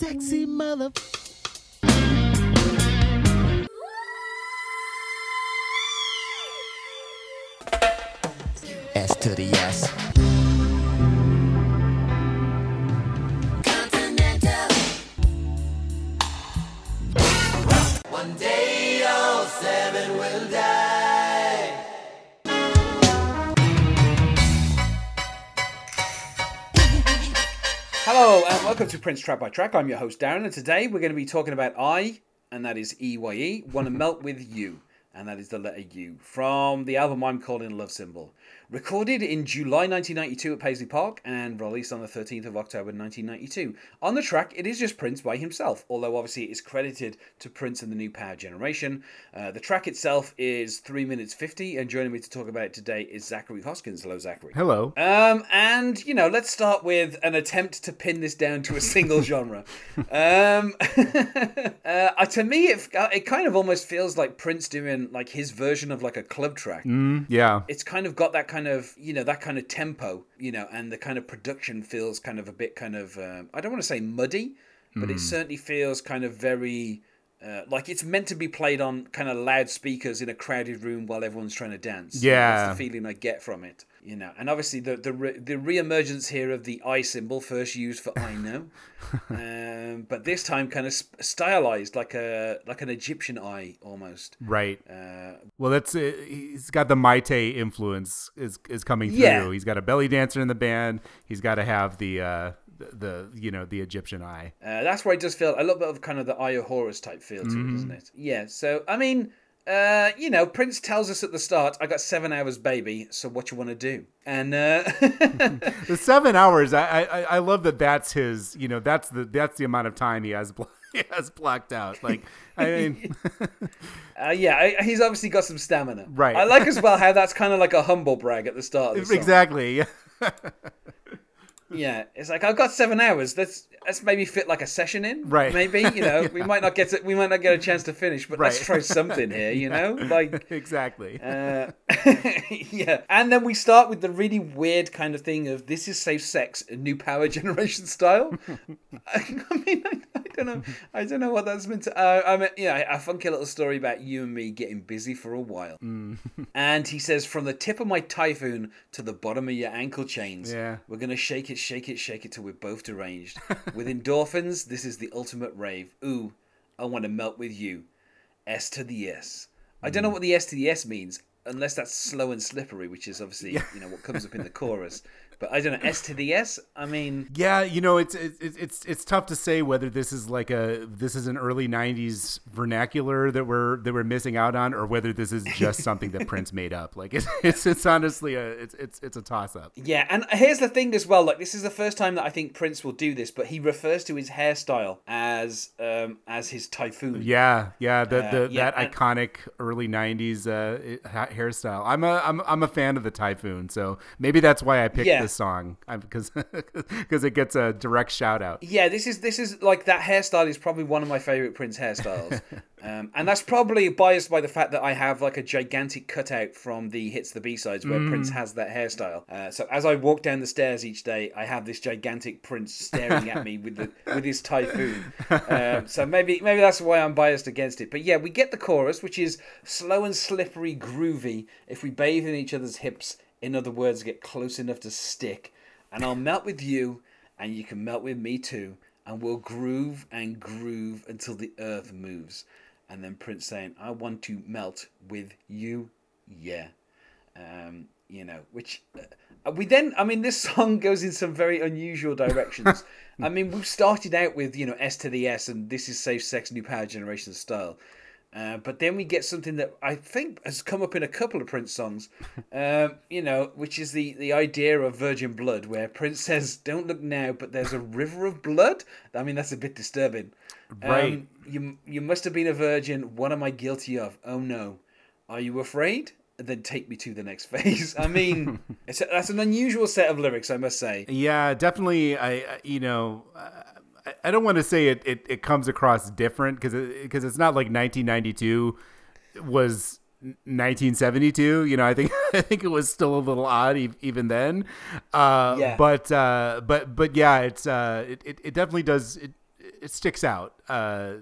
sexy mother. Prince Track by Track. I'm your host Darren, and today we're going to be talking about I, and that is E Y E. Want to melt with you, and that is the letter U from the album I'm calling Love Symbol. Recorded in July 1992 at Paisley Park and released on the 13th of October 1992. On the track, it is just Prince by himself, although obviously it is credited to Prince and the New Power Generation. Uh, the track itself is 3 minutes 50, and joining me to talk about it today is Zachary Hoskins. Hello, Zachary. Hello. Um, and you know, let's start with an attempt to pin this down to a single genre. Um, uh, to me, it it kind of almost feels like Prince doing like his version of like a club track. Yeah. It's kind of got that kind of you know that kind of tempo, you know, and the kind of production feels kind of a bit kind of um, I don't want to say muddy, but Hmm. it certainly feels kind of very. Uh, like it's meant to be played on kind of loudspeakers in a crowded room while everyone's trying to dance. Yeah. that's the feeling I get from it. You know, and obviously the the re- the reemergence here of the I symbol, first used for I know, um, but this time kind of stylized like a like an Egyptian eye almost. Right. Uh, Well, that's uh, he's got the Mayte influence is is coming through. Yeah. He's got a belly dancer in the band. He's got to have the uh the, you know the Egyptian eye. Uh, that's where it does feel a little bit of kind of the Eye of Horus type feel to it, doesn't it? Yeah. So I mean, uh, you know, Prince tells us at the start, "I got seven hours, baby. So what you want to do?" And uh, The seven hours. I, I I love that. That's his. You know, that's the that's the amount of time he has. He has blocked out. Like, I mean, uh, yeah, I, he's obviously got some stamina. Right. I like as well how that's kind of like a humble brag at the start. Of the exactly. Yeah, it's like I've got seven hours. Let's let's maybe fit like a session in. Right. Maybe you know we might not get to, we might not get a chance to finish, but let's try something here. You know, like exactly. Uh, yeah, and then we start with the really weird kind of thing of this is safe sex, new power generation style. I, mean, don't know, I don't know what that's meant to. Uh, I mean, yeah, a funky little story about you and me getting busy for a while. and he says, from the tip of my typhoon to the bottom of your ankle chains, Yeah. we're gonna shake it, shake it, shake it till we're both deranged. with endorphins, this is the ultimate rave. Ooh, I want to melt with you. S to the S. I don't know what the S to the S means, unless that's slow and slippery, which is obviously you know what comes up in the chorus. But I don't know S to the S. I mean, Yeah, you know, it's it's it's it's tough to say whether this is like a this is an early '90s vernacular that we're that we're missing out on, or whether this is just something that Prince made up. Like it's it's, it's honestly a it's it's it's a toss up. yeah. And here's the thing as well. Like this is the first time that I think Prince will do this, but he refers to his hairstyle as um as his typhoon. Yeah, yeah, the, Uh, the yeah, that and- iconic early '90s uh, hairstyle. I'm a I'm I'm a fan of the typhoon, so maybe that's why I picked Yeah. this song because because it gets a direct shout out. Yeah, this is this is like that hairstyle is probably one of my favorite Prince hairstyles, um, and that's probably biased by the fact that I have like a gigantic cutout from the hits the B sides where Prince has that hairstyle. Uh, so as I walk down the stairs each day, I have this gigantic Prince staring at me with the with his typhoon. Um, so maybe maybe that's why I'm biased against it. But yeah, we get the chorus, which is slow and slippery, groovy. If we bathe in each other's hips, in other words, get close enough to stick, and I'll melt with you and you can melt with me too, and we'll groove and groove until the earth moves. And then Prince saying, I want to melt with you, yeah. Um, you know, which uh, we then, I mean, this song goes in some very unusual directions. I mean, we've started out with, you know, S to the S, and this is Safe Sex New Power Generation style. Uh, but then we get something that I think has come up in a couple of Prince songs, um, you know, which is the, the idea of virgin blood, where Prince says, "Don't look now, but there's a river of blood." I mean, that's a bit disturbing. Right. Um, you you must have been a virgin. What am I guilty of? Oh no. Are you afraid? Then take me to the next phase. I mean, it's a, that's an unusual set of lyrics, I must say. Yeah, definitely. I, you know, I, I don't want to say it, it, it comes across different because because it's not like 1992 was 1972. You know, I think I think it was still a little odd e- even then. Uh, Yeah. But uh, but but yeah, it's uh, it, it, it definitely does. It, it sticks out, uh,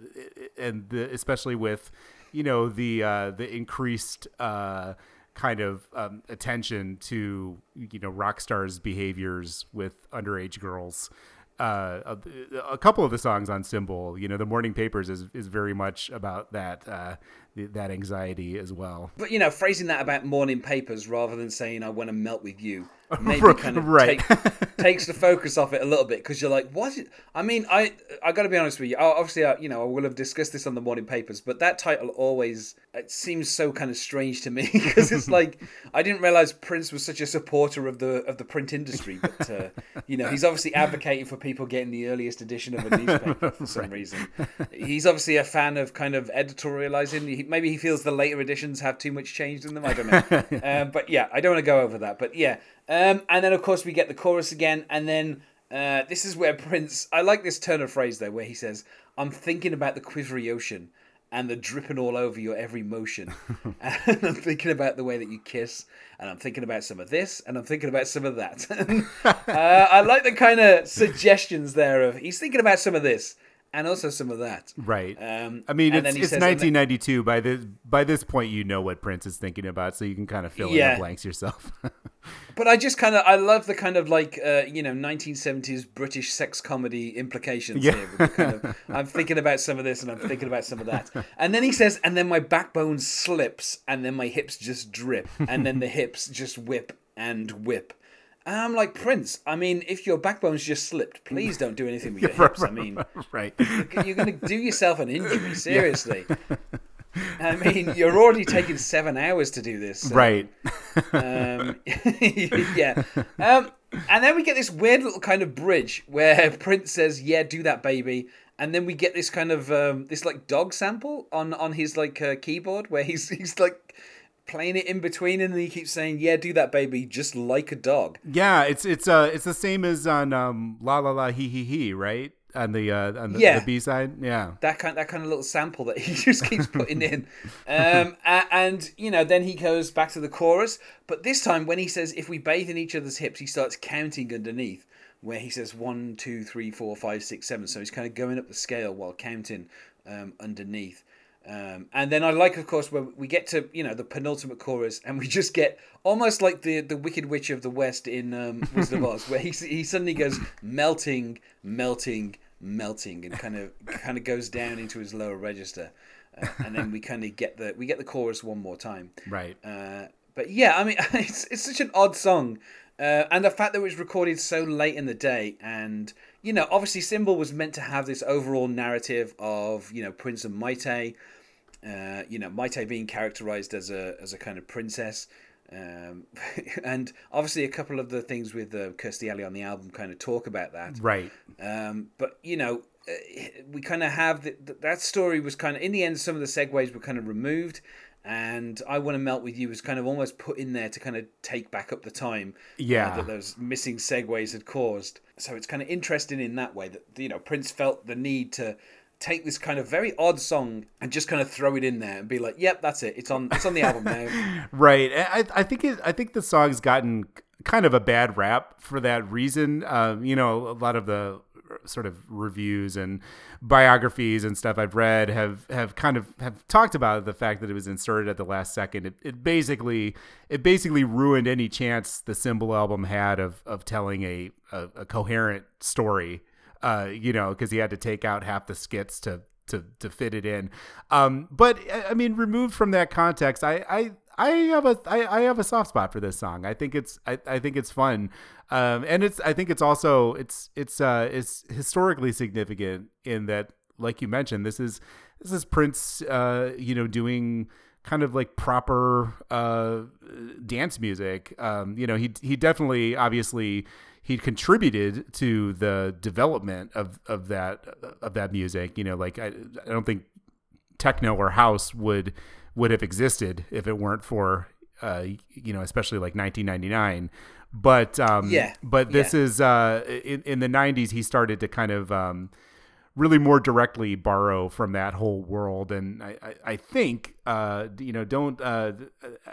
and the, especially with you know the uh, the increased uh, kind of um, attention to you know rock stars' behaviors with underage girls. Uh, a, a, couple of the songs on Symbol, you know, the Morning Papers is, is very much about that uh, that anxiety as well. But you know, phrasing that about Morning Papers rather than saying "I want to melt with you," maybe kind of right. take, takes the focus off it a little bit because you're like, what? I mean, I I got to be honest with you. Obviously, I, you know, I will have discussed this on the morning papers, but that title always it seems so kind of strange to me because it's like I didn't realize Prince was such a supporter of the of the print industry, but uh, you know, he's obviously advocating for people getting the earliest edition of a newspaper for some right. reason. He's obviously a fan of kind of editorializing. He, maybe he feels the later editions have too much changed in them. I don't know, um, but yeah, I don't want to go over that. But yeah, um, and then, of course, we get the chorus again, and then uh, this is where Prince. I like this turn of phrase though, where he says, "I'm thinking about the quivery ocean." And the dripping all over your every motion. and I'm thinking about the way that you kiss, and I'm thinking about some of this, and I'm thinking about some of that. uh, I like the kind of suggestions there of he's thinking about some of this, and also some of that. Right. Um, I mean, it's, it's says, 1992. by this by this point, you know what Prince is thinking about, so you can kind of fill yeah. in the blanks yourself. but I just kind of I love the kind of like uh, you know 1970s British sex comedy implications yeah. here. Kind of, I'm thinking about some of this and I'm thinking about some of that, and then he says, and then my backbone slips, and then my hips just drip, and then the hips just whip and whip I'm like, Prince, I mean, if your backbone's just slipped, please don't do anything with your hips. I mean, right. You're going to do yourself an injury, seriously. I mean, you're already taking seven hours to do this. So, right. Um, yeah. Um, and then we get this weird little kind of bridge where Prince says, "Yeah, do that, baby," and then we get this kind of um, this like dog sample on on his like uh, keyboard where he's he's like playing it in between, and then he keeps saying, "Yeah, do that, baby, just like a dog." Yeah, it's it's uh it's the same as on um La La La He He He, right? On the uh on the, yeah. the B side, yeah. That kind that kind of little sample that he just keeps putting in, um and you know then he goes back to the chorus, but this time when he says, "If we bathe in each other's hips," he starts counting underneath where he says one, two, three, four, five, six, seven. So he's kind of going up the scale while counting um, underneath. Um, and then I like, of course, when we get to you know the penultimate chorus, and we just get almost like the the Wicked Witch of the West in um, Wizard of Oz, where he he suddenly goes melting, melting, melting, and kind of kind of goes down into his lower register, uh, and then we kind of get the we get the chorus one more time. Right. Uh, but yeah, I mean, it's it's such an odd song, uh, and the fact that it was recorded so late in the day, and you know, obviously, Symbol was meant to have this overall narrative of you know Prince and Mayte uh, you know, Mayte being characterized as a as a kind of princess. Um, and obviously, a couple of the things with uh, Kirstie Alley on the album kind of talk about that. Right. Um, but, you know, uh, we kind of have the, that story was kind of, in the end, some of the segues were kind of removed. And I Want to Melt With You was kind of almost put in there to kind of take back up the time uh, yeah. Uh, that those missing segues had caused. So it's kind of interesting in that way that, you know, Prince felt the need to take this kind of very odd song and just kind of throw it in there and be like, "Yep, that's it. It's on. It's on the album now." right. I, I think it, I think the song's gotten kind of a bad rap for that reason. Um, you know, a lot of the sort of reviews and biographies and stuff I've read have have kind of have talked about the fact that it was inserted at the last second. It, it basically it basically ruined any chance the Symbol album had of of telling a a, a coherent story uh, you know, because he had to take out half the skits to to to fit it in. Um, but I mean, removed from that context, I I. I have a I, I have a soft spot for this song. I think it's I, I think it's fun, um, and it's I think it's also it's it's uh, it's historically significant in that, like you mentioned, this is this is Prince, uh, you know, doing kind of like proper uh, dance music. Um, you know, he he definitely obviously he contributed to the development of, of that of that music. You know, like I, I don't think techno or house would would have existed if it weren't for uh, you know, especially like 1999. But um, yeah, but this yeah. is uh, in, in the 90s. He started to kind of um, really more directly borrow from that whole world. And I, I, I think, uh, you know, don't, uh,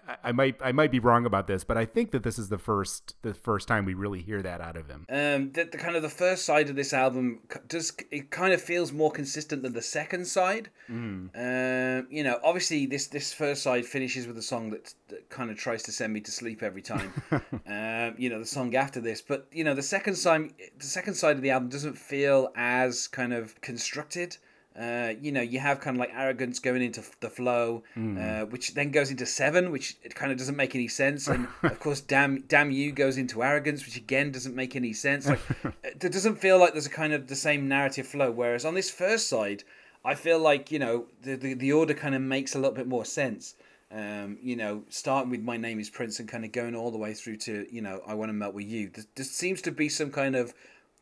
I, I might, I might be wrong about this, but I think that this is the first, the first time we really hear that out of him. Um, the, the kind of the first side of this album does it kind of feels more consistent than the second side. Mm. Um, you know, obviously this this first side finishes with a song that, that kind of tries to send me to sleep every time. um, you know, the song after this, but you know, the second side, the second side of the album doesn't feel as kind of constructed. Uh, you know, you have kind of like arrogance going into the flow, uh, which then goes into seven, which it kind of doesn't make any sense. And of course, damn, damn you goes into arrogance, which again doesn't make any sense. Like, it doesn't feel like there's a kind of the same narrative flow. Whereas on this first side, I feel like you know the the, the order kind of makes a little bit more sense. Um, you know, starting with my name is Prince and kind of going all the way through to you know I want to melt with you. There, there seems to be some kind of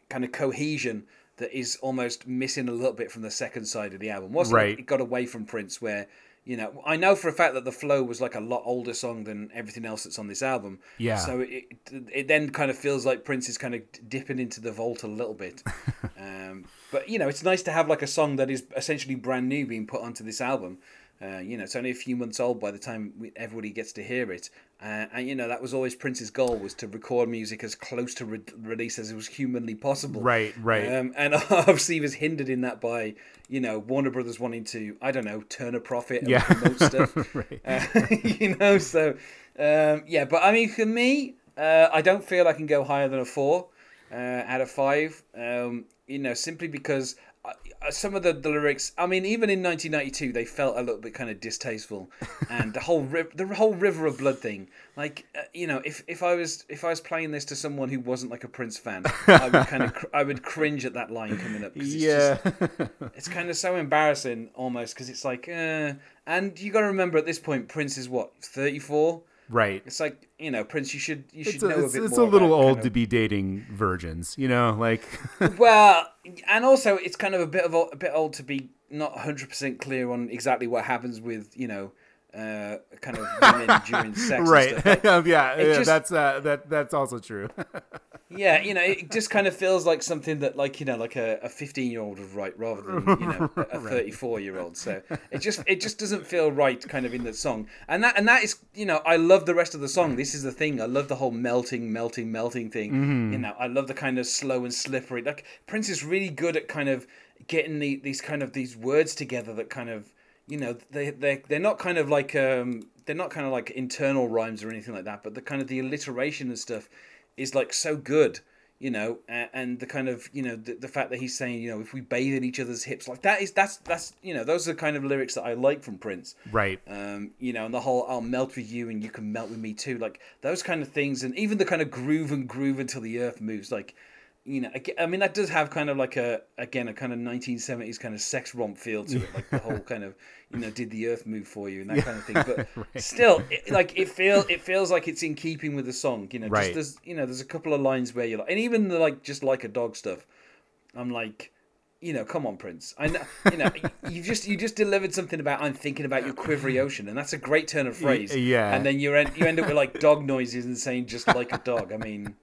kind of cohesion that is almost missing a little bit from the second side of the album. Wasn't Right. it? It got away from Prince, where you know I know for a fact that the flow was like a lot older song than everything else that's on this album. Yeah. So it it then kind of feels like Prince is kind of dipping into the vault a little bit. um, but you know, it's nice to have like a song that is essentially brand new being put onto this album. Uh, you know, it's only a few months old by the time we, everybody gets to hear it, uh, and you know that was always Prince's goal was to record music as close to re- release as it was humanly possible. Right, right. Um, and obviously, he was hindered in that by you know Warner Brothers wanting to I don't know turn a profit and Yeah. promote stuff. Right. Uh, you know, so um, yeah, but I mean, for me, uh, I don't feel I can go higher than a four uh, out of five. Um, you know, simply because some of the, the lyrics. I mean, even in 1992, they felt a little bit kind of distasteful, and the whole ri- the whole River of Blood thing. Like, uh, you know, if, if I was if I was playing this to someone who wasn't like a Prince fan, I would kind of cr- I would cringe at that line coming up it's yeah. just- it's kind of so embarrassing almost because it's like, uh, and you got to remember at this point, Prince is what thirty four. Right. It's like you know, Prince. You should you should It's, a, know it's, a bit it's a little old kind to be dating virgins, you know, like Well, and also it's kind of a bit of a, a bit old to be not hundred percent clear on exactly what happens with you know, uh, kind of women during sex. right. And stuff. Like, yeah, yeah just- that's uh, that that's also true. yeah, you know, it just kind of feels like something that like you know, like a, a fifteen year old would write rather than you know a thirty four year old. So it just it just doesn't feel right, kind of in the song. And that and that is you know, I love the rest of the song. This is the thing. I love the whole melting, melting, melting thing. You know, I love the kind of slow and slippery. Like Prince is really good at kind of getting the, these kind of these words together that kind of you know they they they're not kind of like um they're not kind of like internal rhymes or anything like that but the kind of the alliteration and stuff is like so good you know and, the kind of you know the, the fact that he's saying you know if we bathe in each other's hips like that is that's that's you know those are the kind of lyrics that i like from prince right. um, you know, and the whole "I'll melt with you and you can melt with me too," like those kind of things, and even the kind of groove and groove until the earth moves, like you know, I mean, that does have kind of like a again a kind of 1970s kind of sex romp feel to it, like the whole kind of you know, did the earth move for you and that kind of thing. But still, it, like it feel it feels like it's in keeping with the song, you know. Right. Just there's you know, there's a couple of lines where you're like, and even the like just like a dog stuff. I'm like, you know, come on, Prince. I know, you know, you just you just delivered something about I'm thinking about your quivery ocean, and that's a great turn of phrase. yeah. And then you end you end up with like dog noises and saying just like a dog. I mean,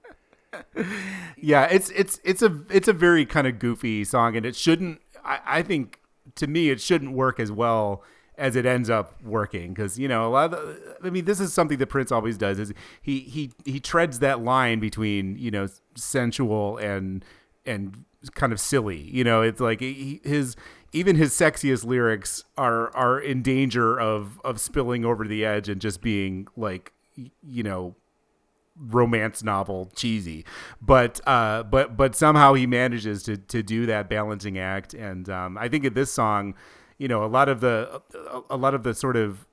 Yeah, it's it's it's a it's a very kind of goofy song, and it shouldn't. I, I think to me, it shouldn't work as well as it ends up working because you know a lot of. The, I mean, this is something that Prince always does. Is he he he treads that line between you know sensual and and kind of silly. You know, it's like he, his even his sexiest lyrics are are in danger of of spilling over the edge and just being like you know romance novel cheesy. But uh but but somehow he manages to to do that balancing act. And um i think in this song you know a lot of the a, a lot of the sort of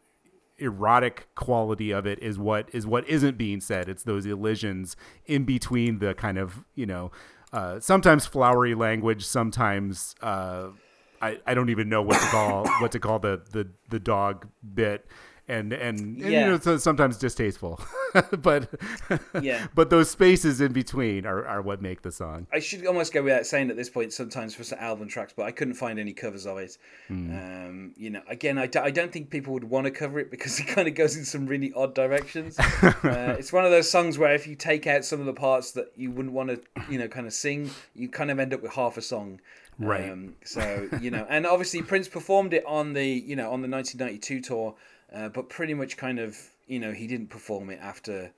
erotic quality of it is what is what isn't being said. It's those elisions in between the kind of you know uh sometimes flowery language sometimes uh I, I don't even know what to call what to call the, the the dog bit and and, and Yeah. you know so sometimes distasteful, but Yeah. but those spaces in between are, are what make the song. I should almost go without saying at this point sometimes for some album tracks, but I couldn't find any covers of it. Um, you know, again, I, d- I don't think people would want to cover it because it kind of goes in some really odd directions. uh, it's one of those songs where if you take out some of the parts that you wouldn't want to, you know, kind of sing, you kind of end up with half a song. Right. Um, so you know, and obviously Prince performed it on the you know on the 1992 tour, uh, but pretty much kind of you know he didn't perform it after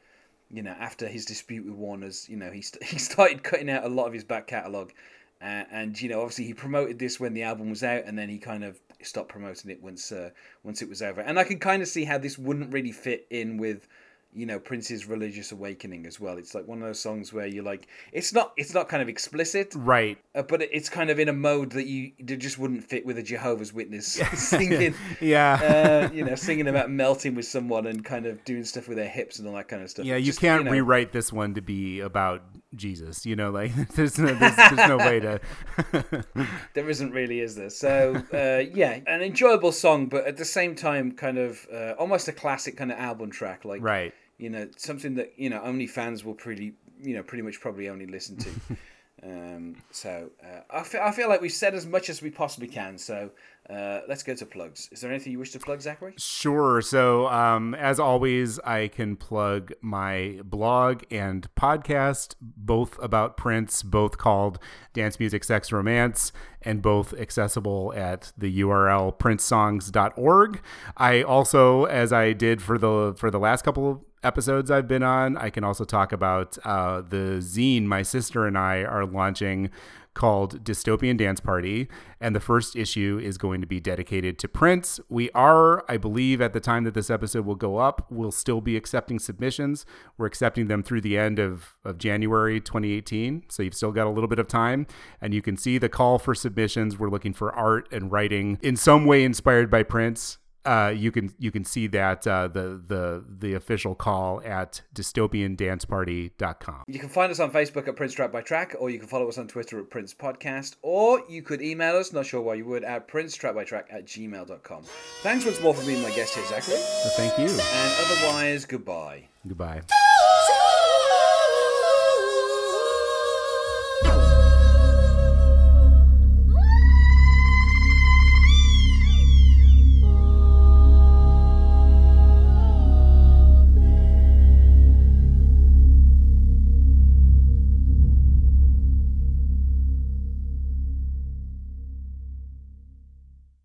you know, after his dispute with Warner's, you know, he st- he started cutting out a lot of his back catalogue, uh, and you know, obviously he promoted this when the album was out, and then he kind of stopped promoting it once uh, once it was over. And I can kind of see how this wouldn't really fit in with, you know, Prince's religious awakening as well. It's like one of those songs where you're like, it's not it's not kind of explicit, Right. uh, but it's kind of in a mode that you that just wouldn't fit with a Jehovah's Witness singing. Yeah. Uh, you know, singing about melting with someone and kind of doing stuff with their hips and all that kind of stuff. yeah, you Just, can't know, rewrite this one to be about Jesus. You know, like there's no there's, there's no way to. There isn't really, is there? So uh, yeah, an enjoyable song, but at the same time, kind of uh, almost a classic kind of album track, like right. you know, something that you know only fans will pretty, you know, pretty much probably only listen to. um, so uh, I feel I feel like we've said as much as we possibly can. So uh, let's go to plugs. Is there anything you wish to plug, Zachary? Sure. So, um, as always, I can plug my blog and podcast, both about Prince, both called Dance Music, Sex, Romance, and both accessible at the URL princesongs.org. I also, as I did for the for the last couple of episodes I've been on, I can also talk about uh, the zine my sister and I are launching called Dystopian Dance Party, and the first issue is going to be dedicated to Prince. We are, I believe, at the time that this episode will go up, we'll still be accepting submissions. We're accepting them through the end of, of January 2018, so you've still got a little bit of time, and you can see the call for submissions. We're looking for art and writing in some way inspired by Prince uh, you can you can see that uh, the the the official call at dystopiandanceparty.com. You can find us on Facebook at Prince Track by Track, or you can follow us on Twitter at Prince Podcast, or you could email us, not sure why you would, at Prince Track by Track at gmail.com. Thanks once more for being my guest here, Zachary. So thank you. And otherwise, goodbye. Goodbye.